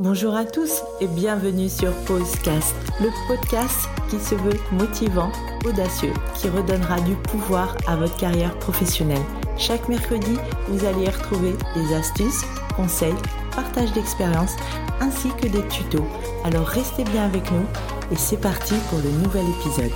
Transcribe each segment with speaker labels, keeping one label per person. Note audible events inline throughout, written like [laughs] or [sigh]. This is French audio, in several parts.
Speaker 1: Bonjour à tous et bienvenue sur Posecast, le podcast qui se veut motivant, audacieux, qui redonnera du pouvoir à votre carrière professionnelle. Chaque mercredi, vous allez y retrouver des astuces, conseils, partage d'expériences ainsi que des tutos. Alors restez bien avec nous et c'est parti pour le nouvel épisode.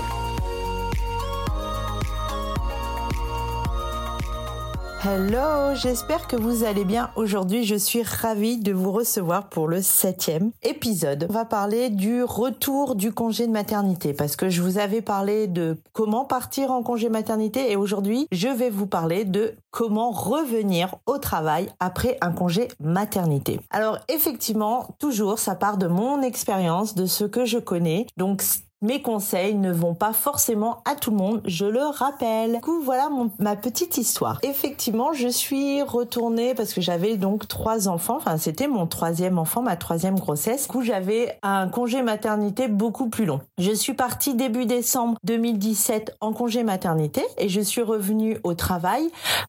Speaker 1: Hello, j'espère que vous allez bien aujourd'hui. Je suis ravie de vous recevoir pour le septième épisode. On va parler du retour du congé de maternité parce que je vous avais parlé de comment partir en congé maternité et aujourd'hui je vais vous parler de comment revenir au travail après un congé maternité. Alors effectivement, toujours ça part de mon expérience, de ce que je connais. Donc mes conseils ne vont pas forcément à tout le monde, je le rappelle. Du coup, voilà ma petite histoire. Effectivement, je suis retournée parce que j'avais donc trois enfants. Enfin, c'était mon troisième enfant, ma troisième grossesse. Du coup, j'avais un congé maternité beaucoup plus long. Je suis partie début décembre 2017 en congé maternité et je suis revenue au travail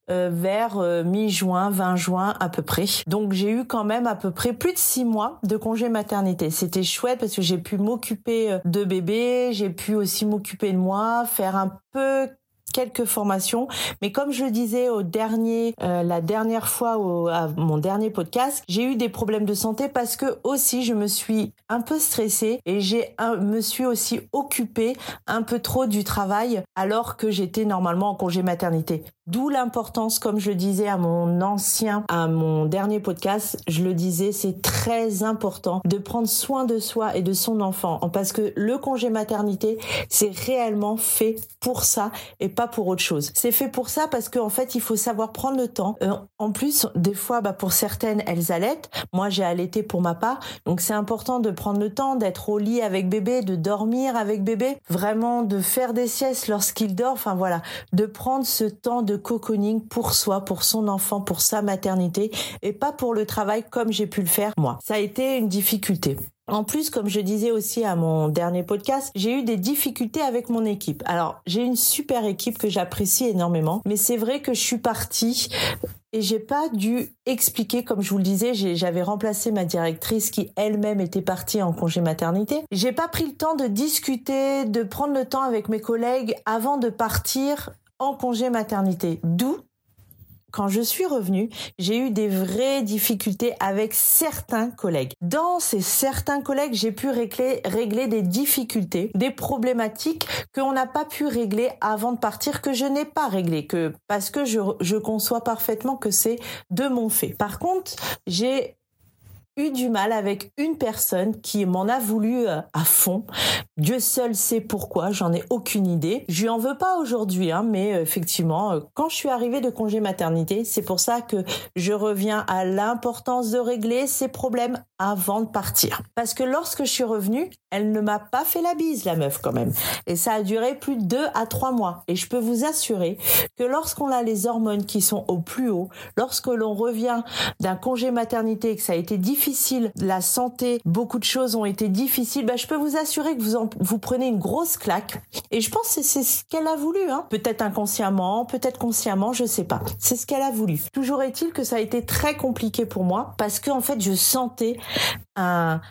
Speaker 1: euh, vers euh, mi-juin, 20 juin à peu près. Donc, j'ai eu quand même à peu près plus de six mois de congé maternité. C'était chouette parce que j'ai pu m'occuper euh, de bébé j'ai pu aussi m'occuper de moi, faire un peu quelques formations, mais comme je le disais au dernier, euh, la dernière fois à mon dernier podcast, j'ai eu des problèmes de santé parce que aussi je me suis un peu stressée et j'ai me suis aussi occupée un peu trop du travail alors que j'étais normalement en congé maternité. D'où l'importance, comme je le disais à mon ancien, à mon dernier podcast, je le disais, c'est très important de prendre soin de soi et de son enfant parce que le congé maternité, c'est réellement fait pour ça et pas pour autre chose. C'est fait pour ça parce qu'en fait, il faut savoir prendre le temps. Euh, en plus, des fois, bah, pour certaines, elles allaitent. Moi, j'ai allaité pour ma part. Donc, c'est important de prendre le temps d'être au lit avec bébé, de dormir avec bébé, vraiment de faire des siestes lorsqu'il dort. Enfin, voilà, de prendre ce temps de cocooning pour soi, pour son enfant, pour sa maternité et pas pour le travail comme j'ai pu le faire moi. Ça a été une difficulté. En plus, comme je disais aussi à mon dernier podcast, j'ai eu des difficultés avec mon équipe. Alors, j'ai une super équipe que j'apprécie énormément, mais c'est vrai que je suis partie et j'ai pas dû expliquer, comme je vous le disais, j'avais remplacé ma directrice qui elle-même était partie en congé maternité. J'ai pas pris le temps de discuter, de prendre le temps avec mes collègues avant de partir en congé maternité. D'où quand je suis revenue, j'ai eu des vraies difficultés avec certains collègues. Dans ces certains collègues, j'ai pu régler, régler des difficultés, des problématiques qu'on n'a pas pu régler avant de partir, que je n'ai pas réglé, que parce que je conçois parfaitement que c'est de mon fait. Par contre, j'ai eu du mal avec une personne qui m'en a voulu euh, à fond. Dieu seul sait pourquoi, j'en ai aucune idée. Je lui en veux pas aujourd'hui, hein, mais euh, effectivement, euh, quand je suis arrivée de congé maternité, c'est pour ça que je reviens à l'importance de régler ces problèmes avant de partir. Parce que lorsque je suis revenue, elle ne m'a pas fait la bise, la meuf, quand même. Et ça a duré plus de deux à trois mois. Et je peux vous assurer que lorsqu'on a les hormones qui sont au plus haut, lorsque l'on revient d'un congé maternité et que ça a été difficile, la santé, beaucoup de choses ont été difficiles, bah, je peux vous assurer que vous vous prenez une grosse claque. Et je pense que c'est ce qu'elle a voulu, hein. Peut-être inconsciemment, peut-être consciemment, je sais pas. C'est ce qu'elle a voulu. Toujours est-il que ça a été très compliqué pour moi parce que, en fait, je sentais un,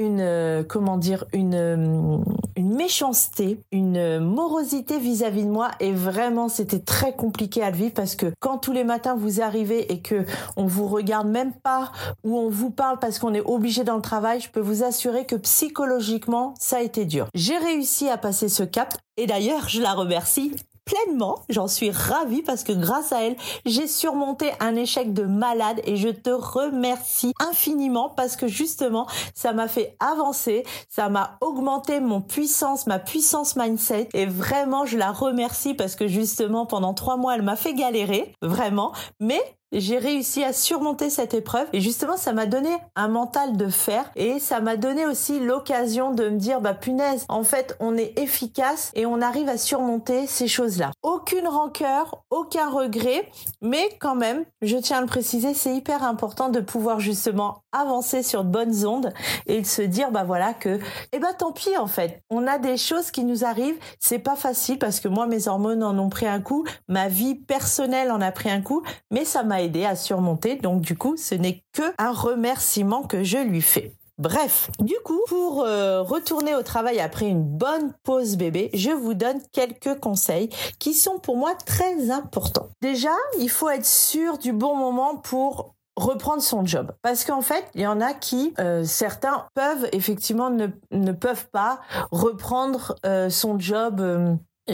Speaker 1: une euh, comment dire une euh, une méchanceté, une morosité vis-à-vis de moi et vraiment c'était très compliqué à vivre parce que quand tous les matins vous arrivez et que on vous regarde même pas ou on vous parle parce qu'on est obligé dans le travail, je peux vous assurer que psychologiquement ça a été dur. J'ai réussi à passer ce cap et d'ailleurs je la remercie pleinement. J'en suis ravie parce que grâce à elle, j'ai surmonté un échec de malade et je te remercie infiniment parce que justement, ça m'a fait avancer, ça m'a augmenté mon puissance, ma puissance mindset et vraiment, je la remercie parce que justement, pendant trois mois, elle m'a fait galérer, vraiment, mais j'ai réussi à surmonter cette épreuve et justement ça m'a donné un mental de fer et ça m'a donné aussi l'occasion de me dire bah punaise en fait on est efficace et on arrive à surmonter ces choses-là. Aucune rancœur, aucun regret mais quand même je tiens à le préciser c'est hyper important de pouvoir justement avancer sur de bonnes ondes et de se dire bah voilà que eh bah tant pis en fait on a des choses qui nous arrivent c'est pas facile parce que moi mes hormones en ont pris un coup ma vie personnelle en a pris un coup mais ça m'a aidé à surmonter. Donc du coup, ce n'est que un remerciement que je lui fais. Bref, du coup, pour euh, retourner au travail après une bonne pause bébé, je vous donne quelques conseils qui sont pour moi très importants. Déjà, il faut être sûr du bon moment pour reprendre son job. Parce qu'en fait, il y en a qui, euh, certains peuvent effectivement ne, ne peuvent pas reprendre euh, son job.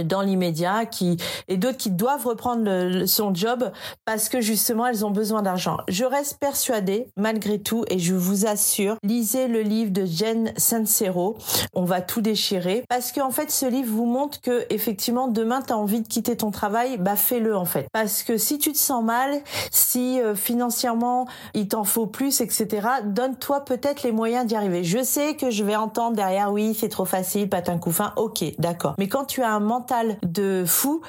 Speaker 1: Dans l'immédiat qui et d'autres qui doivent reprendre son job parce que justement elles ont besoin d'argent. Je reste persuadée malgré tout et je vous assure, lisez le livre de Jen Sincero, on va tout déchirer parce qu'en fait ce livre vous montre que effectivement demain tu as envie de quitter ton travail, bah fais-le en fait. Parce que si tu te sens mal, si euh, financièrement il t'en faut plus etc, donne-toi peut-être les moyens d'y arriver. Je sais que je vais entendre derrière oui, c'est trop facile, patin coup fin. OK, d'accord. Mais quand tu as un mental de fou,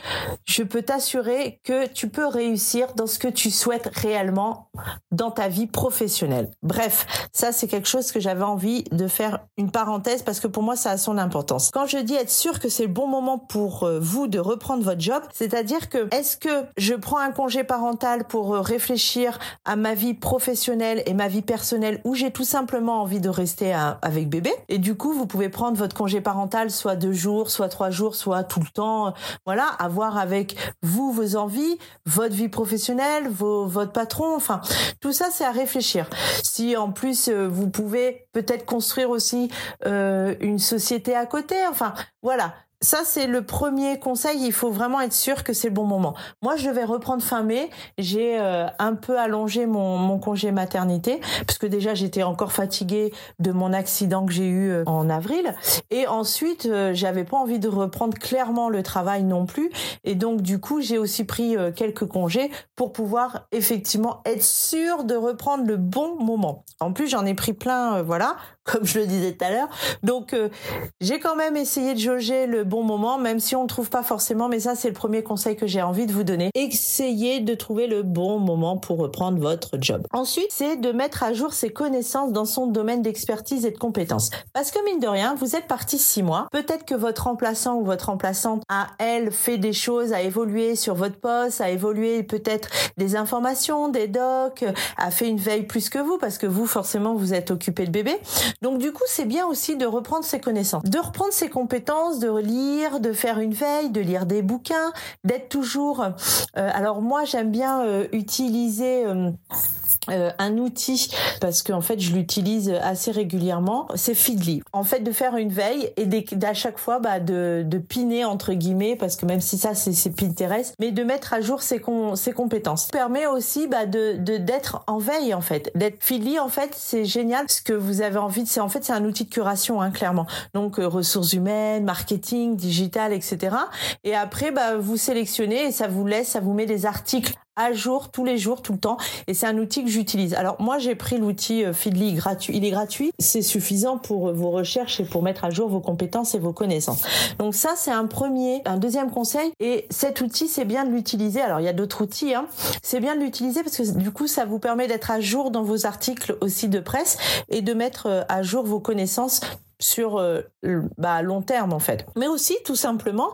Speaker 1: je peux t'assurer que tu peux réussir dans ce que tu souhaites réellement dans ta vie professionnelle. Bref, ça c'est quelque chose que j'avais envie de faire une parenthèse parce que pour moi ça a son importance. Quand je dis être sûr que c'est le bon moment pour euh, vous de reprendre votre job, c'est-à-dire que est-ce que je prends un congé parental pour euh, réfléchir à ma vie professionnelle et ma vie personnelle ou j'ai tout simplement envie de rester avec bébé? Et du coup vous pouvez prendre votre congé parental soit deux jours, soit trois jours, soit tout le temps, voilà, avoir avec vous vos envies, votre vie professionnelle, vos, votre patron, enfin, tout ça c'est à réfléchir. Si en plus euh, vous pouvez peut-être construire aussi euh, une société à côté, enfin, voilà, ça, c'est le premier conseil. Il faut vraiment être sûr que c'est le bon moment. Moi, je vais reprendre fin mai. J'ai euh, un peu allongé mon, mon, congé maternité parce que déjà, j'étais encore fatiguée de mon accident que j'ai eu euh, en avril. Et ensuite, euh, j'avais pas envie de reprendre clairement le travail non plus. Et donc, du coup, j'ai aussi pris quelques congés pour pouvoir effectivement être sûr de reprendre le bon moment. En plus, j'en ai pris plein, voilà, [laughs] comme je le disais tout à l'heure. Donc, j'ai quand même essayé de jauger le bon moment, même si on ne trouve pas forcément. Mais ça, c'est le premier conseil que j'ai envie de vous donner. Essayez de trouver le bon moment pour reprendre votre job. Ensuite, c'est de mettre à jour ses connaissances dans son domaine d'expertise et de compétences. Parce que mine de rien, vous êtes parti six mois. Peut-être que votre remplaçant ou votre remplaçante a, elle, fait des choses, a évolué sur votre poste, a évolué peut-être des informations, des docs, a fait une veille plus que vous parce que vous, forcément, vous êtes occupé de bébé. Donc, du coup, c'est bien aussi de reprendre ses connaissances, de reprendre ses compétences, de de faire une veille, de lire des bouquins, d'être toujours. Euh, alors moi, j'aime bien euh, utiliser euh, un outil parce qu'en fait je l'utilise assez régulièrement c'est Feedly. En fait de faire une veille et d'à chaque fois bah, de, de piner entre guillemets parce que même si ça c'est Pinterest mais de mettre à jour ses, ses compétences. Permet aussi bah, de d'être en veille en fait. D'être Feedly en fait c'est génial. Ce que vous avez envie c'est en fait c'est un outil de curation hein, clairement. Donc ressources humaines marketing digital etc et après bah, vous sélectionnez et ça vous laisse ça vous met des articles à jour tous les jours, tout le temps. Et c'est un outil que j'utilise. Alors moi, j'ai pris l'outil euh, Feedly gratuit. Il est gratuit. C'est suffisant pour vos recherches et pour mettre à jour vos compétences et vos connaissances. Donc ça, c'est un premier, un deuxième conseil. Et cet outil, c'est bien de l'utiliser. Alors il y a d'autres outils. Hein. C'est bien de l'utiliser parce que du coup, ça vous permet d'être à jour dans vos articles aussi de presse et de mettre euh, à jour vos connaissances sur euh, bah, long terme en fait. Mais aussi tout simplement,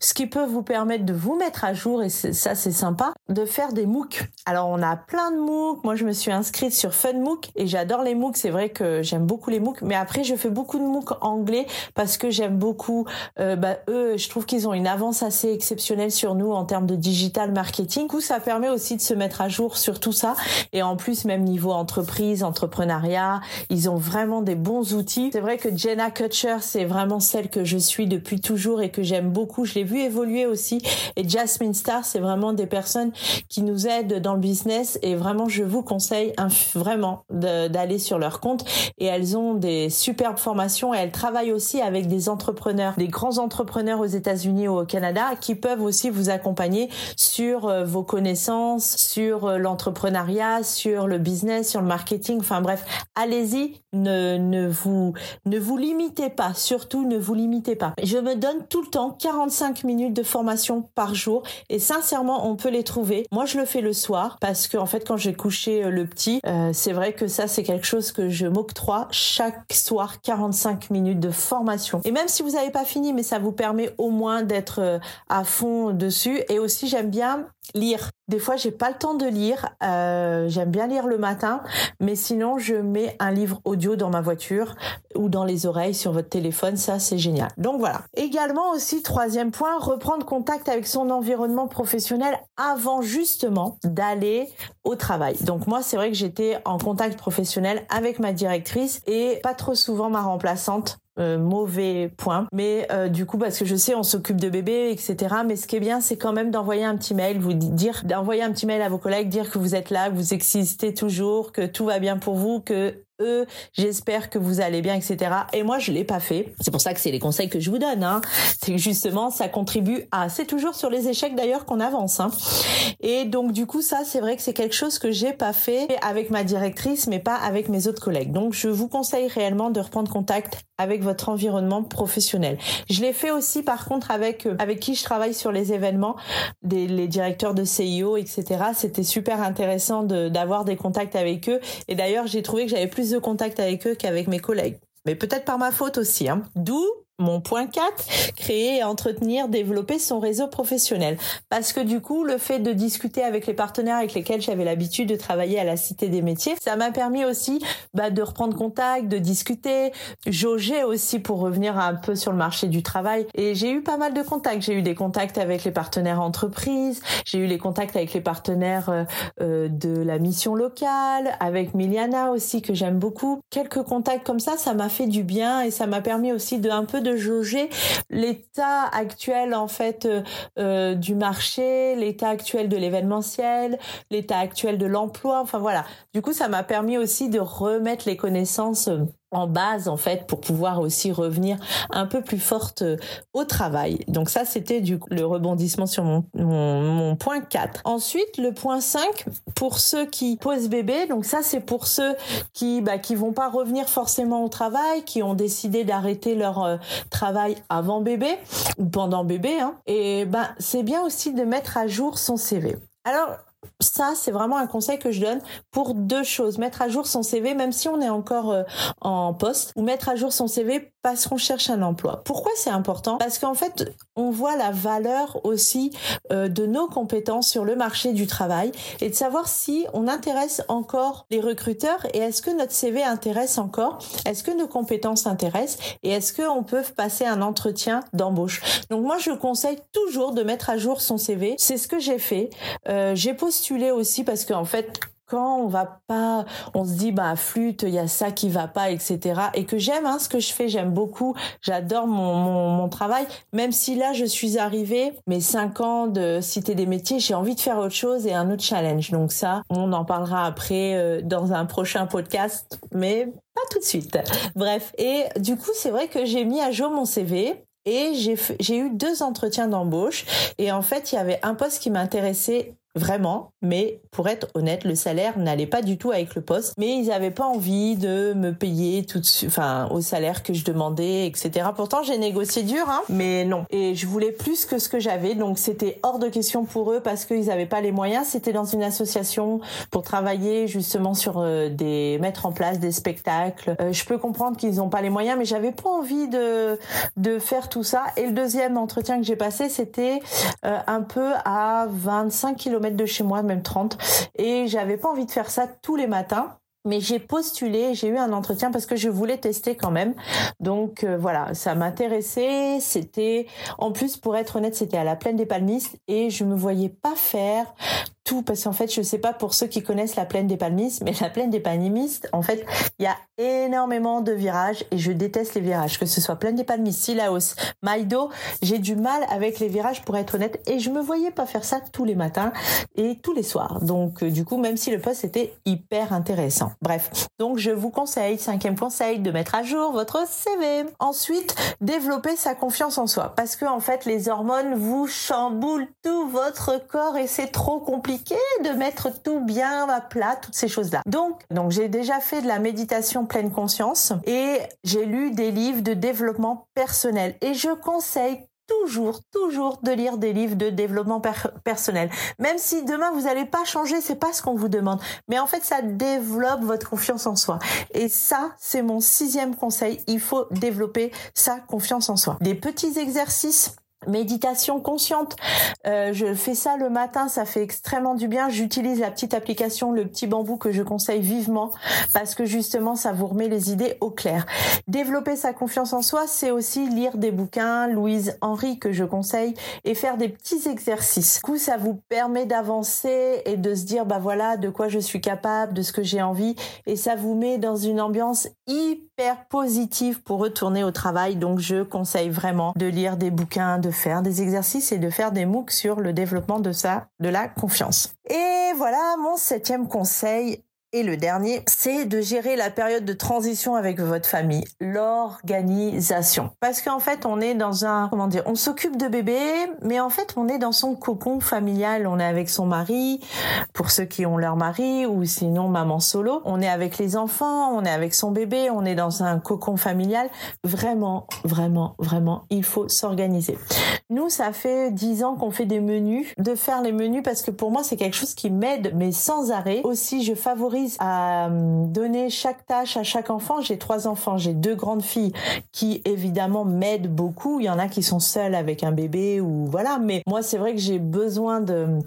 Speaker 1: ce qui peut vous permettre de vous mettre à jour, et ça c'est sympa, de des MOOC. Alors on a plein de MOOC, moi je me suis inscrite sur FunMOOC et j'adore les MOOC, c'est vrai que j'aime beaucoup les MOOC, mais après je fais beaucoup de MOOC anglais parce que j'aime beaucoup, euh, bah, eux je trouve qu'ils ont une avance assez exceptionnelle sur nous en termes de digital marketing. Du coup ça permet aussi de se mettre à jour sur tout ça et en plus même niveau entreprise, entrepreneuriat, ils ont vraiment des bons outils. C'est vrai que Jenna Kutcher, c'est vraiment celle que je suis depuis toujours et que j'aime beaucoup. Je l'ai vu évoluer aussi. Et Jasmine Star, c'est vraiment des personnes qui nous aident dans le business. Et vraiment, je vous conseille vraiment d'aller sur leur compte. Et elles ont des superbes formations et elles travaillent aussi avec des entrepreneurs, des grands entrepreneurs aux États-Unis ou au Canada qui peuvent aussi vous accompagner sur euh, vos connaissances, sur euh, l'entrepreneuriat, sur le business, sur le marketing. Enfin bref, allez-y, ne, ne vous, ne vous limitez pas, surtout ne vous limitez pas. Je me donne tout le temps 45 minutes de formation par jour et sincèrement, on peut les trouver. Moi, je le fais le soir parce que en fait, quand j'ai couché euh, le petit, euh, c'est vrai que ça, c'est quelque chose que je m'octroie chaque soir 45 minutes de formation. Et même si vous n'avez pas fini, mais ça vous permet au moins d'être euh, à fond dessus. Et aussi, j'aime bien lire. Des fois, j'ai pas le temps de lire. Euh, J'aime bien lire le matin, mais sinon, je mets un livre audio dans ma voiture ou dans les oreilles sur votre téléphone. Ça, c'est génial. Donc voilà. Également aussi, troisième point, reprendre contact avec son environnement professionnel avant justement d'aller au travail. Donc moi, c'est vrai que j'étais en contact professionnel avec ma directrice et pas trop souvent ma remplaçante mauvais point. Mais euh, du coup, parce que je sais, on s'occupe de bébés, etc. Mais ce qui est bien, c'est quand même d'envoyer un petit mail, vous dire, d'envoyer un petit mail à vos collègues, dire que vous êtes là, que vous existez toujours, que tout va bien pour vous, que eux, j'espère que vous allez bien, etc. Et moi, je l'ai pas fait. C'est pour ça que c'est les conseils que je vous donne. Hein. C'est que justement, ça contribue à. C'est toujours sur les échecs d'ailleurs qu'on avance. Hein. Et donc du coup, ça, c'est vrai que c'est quelque chose que j'ai pas fait avec ma directrice, mais pas avec mes autres collègues. Donc je vous conseille réellement de reprendre contact avec votre environnement professionnel. Je l'ai fait aussi, par contre, avec euh, avec qui je travaille sur les événements, des, les directeurs de CIO, etc. C'était super intéressant d'avoir des contacts avec eux. Et d'ailleurs, j'ai trouvé que j'avais plus contact avec eux qu'avec mes collègues. Mais peut-être par ma faute aussi. Hein. D'où mon point 4, créer, entretenir, développer son réseau professionnel. Parce que du coup, le fait de discuter avec les partenaires avec lesquels j'avais l'habitude de travailler à la Cité des métiers, ça m'a permis aussi bah, de reprendre contact, de discuter, jauger aussi pour revenir un peu sur le marché du travail. Et j'ai eu pas mal de contacts. J'ai eu des contacts avec les partenaires entreprises, j'ai eu les contacts avec les partenaires euh, euh, de la mission locale, avec Miliana aussi que j'aime beaucoup. Quelques contacts comme ça, ça m'a fait du bien et ça m'a permis aussi de un peu de de jauger l'état actuel en fait euh, euh, du marché, l'état actuel de l'événementiel, l'état actuel de l'emploi. Enfin voilà. Du coup, ça m'a permis aussi de remettre les connaissances euh, en base en fait pour pouvoir aussi revenir un peu plus forte euh, au travail. Donc ça c'était du le rebondissement sur mon, mon, point 4. Ensuite le point 5 pour ceux qui posent bébé, donc ça c'est pour ceux qui bah, qui vont pas revenir forcément au travail, qui ont décidé d'arrêter leur euh, travail avant bébé ou pendant bébé hein. et ben c'est bien aussi de mettre à jour son CV. Alors ça, c'est vraiment un conseil que je donne pour deux choses. Mettre à jour son CV, même si on est encore euh, en poste, ou mettre à jour son CV parce qu'on cherche un emploi. Pourquoi c'est important? Parce qu'en fait, on voit la valeur aussi euh, de nos compétences sur le marché du travail et de savoir si on intéresse encore les recruteurs et est-ce que notre CV intéresse encore? Est-ce que nos compétences intéressent? Et est-ce qu'on peut passer un entretien d'embauche? Donc moi, je conseille toujours de mettre à jour son CV. C'est ce que j'ai fait. Euh, j'ai postulé aussi parce qu'en fait, quand on va pas, on se dit bah flûte, il y a ça qui va pas, etc. Et que j'aime hein, ce que je fais, j'aime beaucoup, j'adore mon, mon, mon, travail. Même si là je suis arrivée, mes cinq ans de cité des métiers, j'ai envie de faire autre chose et un autre challenge. Donc ça, on en parlera après euh, dans un prochain podcast, mais pas tout de suite. Bref, et du coup c'est vrai que j'ai mis à jour mon CV et j'ai eu deux entretiens d'embauche et en fait il y avait un poste qui m'intéressait vraiment, mais pour être honnête, le salaire n'allait pas du tout avec le poste. Mais ils n'avaient pas envie de me payer tout de enfin, au salaire que je demandais, etc. Pourtant, j'ai négocié dur, hein, mais non. Et je voulais plus que ce que j'avais, donc c'était hors de question pour eux parce qu'ils n'avaient pas les moyens. C'était dans une association pour travailler justement sur euh, des mettre en place des spectacles. Euh, je peux comprendre qu'ils n'ont pas les moyens, mais j'avais pas envie de de faire tout ça. Et le deuxième entretien que j'ai passé, c'était euh, un peu à 25 km de chez moi, même 30. Et j'avais pas envie de faire ça tous les matins mais j'ai postulé, j'ai eu un entretien parce que je voulais tester quand même. Donc euh, voilà, ça m'intéressait. C'était, en plus pour être honnête, c'était à la plaine des Palmistes et je me voyais pas faire parce qu'en fait je sais pas pour ceux qui connaissent la plaine des palmistes mais la plaine des palmistes en fait il y a énormément de virages et je déteste les virages que ce soit plaine des palmistes Silaos Maïdo j'ai du mal avec les virages pour être honnête et je me voyais pas faire ça tous les matins et tous les soirs. Donc euh, du coup même si le poste était hyper intéressant. Bref donc je vous conseille cinquième conseil de mettre à jour votre CV ensuite développer sa confiance en soi parce que en fait les hormones vous chamboulent tout votre corps et c'est trop compliqué de mettre tout bien à plat, toutes ces choses-là. Donc, donc j'ai déjà fait de la méditation pleine conscience et j'ai lu des livres de développement personnel et je conseille toujours, toujours de lire des livres de développement personnel. Même si demain vous n'allez pas changer, c'est pas ce qu'on vous demande. Mais en fait, ça développe votre confiance en soi. Et ça, c'est mon sixième conseil. Il faut développer sa confiance en soi. Des petits exercices Méditation consciente. Euh, je fais ça le matin, ça fait extrêmement du bien. J'utilise la petite application Le Petit Bambou que je conseille vivement parce que justement ça vous remet les idées au clair. Développer sa confiance en soi, c'est aussi lire des bouquins, Louise Henry que je conseille et faire des petits exercices. Du coup, ça vous permet d'avancer et de se dire bah voilà de quoi je suis capable, de ce que j'ai envie et ça vous met dans une ambiance hyper positive pour retourner au travail. Donc je conseille vraiment de lire des bouquins, de faire des exercices et de faire des MOOC sur le développement de ça, de la confiance. Et voilà mon septième conseil et le dernier, c'est de gérer la période de transition avec votre famille, l'organisation. Parce qu'en fait, on est dans un, comment dire, on s'occupe de bébé, mais en fait, on est dans son cocon familial. On est avec son mari, pour ceux qui ont leur mari, ou sinon maman solo. On est avec les enfants, on est avec son bébé, on est dans un cocon familial. Vraiment, vraiment, vraiment, il faut s'organiser. Nous, ça fait dix ans qu'on fait des menus, de faire les menus parce que pour moi, c'est quelque chose qui m'aide, mais sans arrêt. Aussi, je favorise à euh, donner chaque tâche à chaque enfant. J'ai trois enfants, j'ai deux grandes filles qui évidemment m'aident beaucoup. Il y en a qui sont seules avec un bébé ou voilà. Mais moi, c'est vrai que j'ai besoin de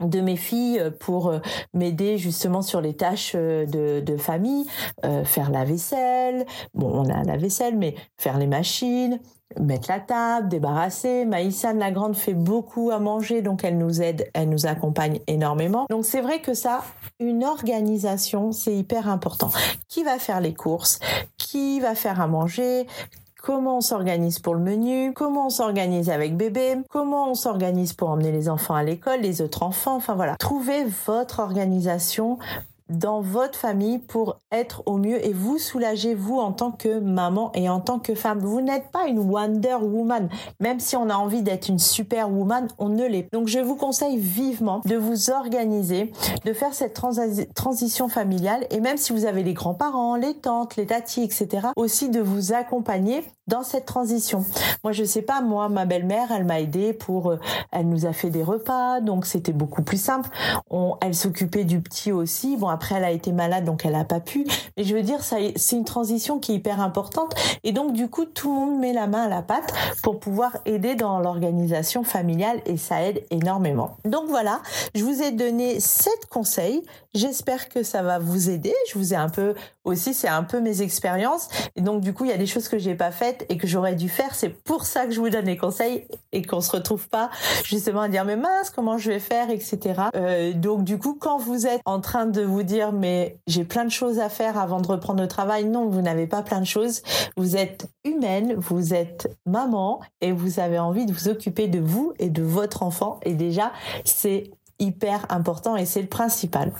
Speaker 1: de mes filles pour euh, m'aider justement sur les tâches euh, de, de famille, faire la vaisselle. Bon, on a la vaisselle, mais faire les machines, mettre la table, débarrasser. Maïsane, la grande, fait beaucoup à manger, donc elle nous aide, elle nous accompagne énormément. Donc c'est vrai que ça, une organisation, c'est hyper important. Qui va faire les courses? Qui va faire à manger? Comment on s'organise pour le menu, comment on s'organise avec bébé, comment on s'organise pour emmener les enfants à l'école, les autres enfants, enfin voilà. Trouvez votre organisation dans votre famille pour être au mieux et vous soulager vous en tant que maman et en tant que femme. Vous n'êtes pas une Wonder Woman. Même si on a envie d'être une super woman, on ne l'est. Donc je vous conseille vivement de vous organiser, de faire cette transition familiale et même si vous avez les grands-parents, les tantes, les tatis, etc., aussi de vous accompagner dans cette transition. Moi, je sais pas, moi, ma belle-mère, elle m'a aidé pour, euh, elle nous a fait des repas, donc c'était beaucoup plus simple. Elle s'occupait du petit aussi. Bon, après, elle a été malade, donc elle a pas pu. Mais je veux dire, ça, c'est une transition qui est hyper importante. Et donc, du coup, tout le monde met la main à la pâte pour pouvoir aider dans l'organisation familiale et ça aide énormément. Donc voilà, je vous ai donné sept conseils. J'espère que ça va vous aider. Je vous ai un peu aussi, c'est un peu mes expériences. Et donc, du coup, il y a des choses que j'ai pas faites et que j'aurais dû faire. C'est pour ça que je vous donne les conseils et qu'on se retrouve pas justement à dire, mais mince, comment je vais faire, etc. Euh, donc, du coup, quand vous êtes en train de vous dire, mais j'ai plein de choses à faire avant de reprendre le travail, non, vous n'avez pas plein de choses. Vous êtes humaine, vous êtes maman et vous avez envie de vous occuper de vous et de votre enfant. Et déjà, c'est hyper important et c'est le principal.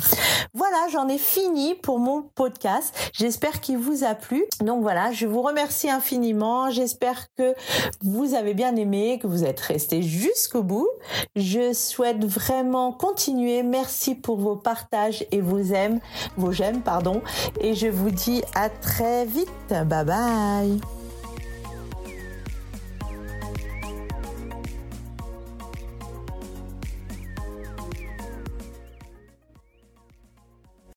Speaker 1: Voilà, j'en ai fini pour mon podcast. J'espère qu'il vous a plu. Donc voilà, je vous remercie infiniment. J'espère que vous avez bien aimé, que vous êtes resté jusqu'au bout. Je souhaite vraiment continuer. Merci pour vos partages et vos aimes, vos j'aime, pardon. Et je vous dis à très vite. Bye bye.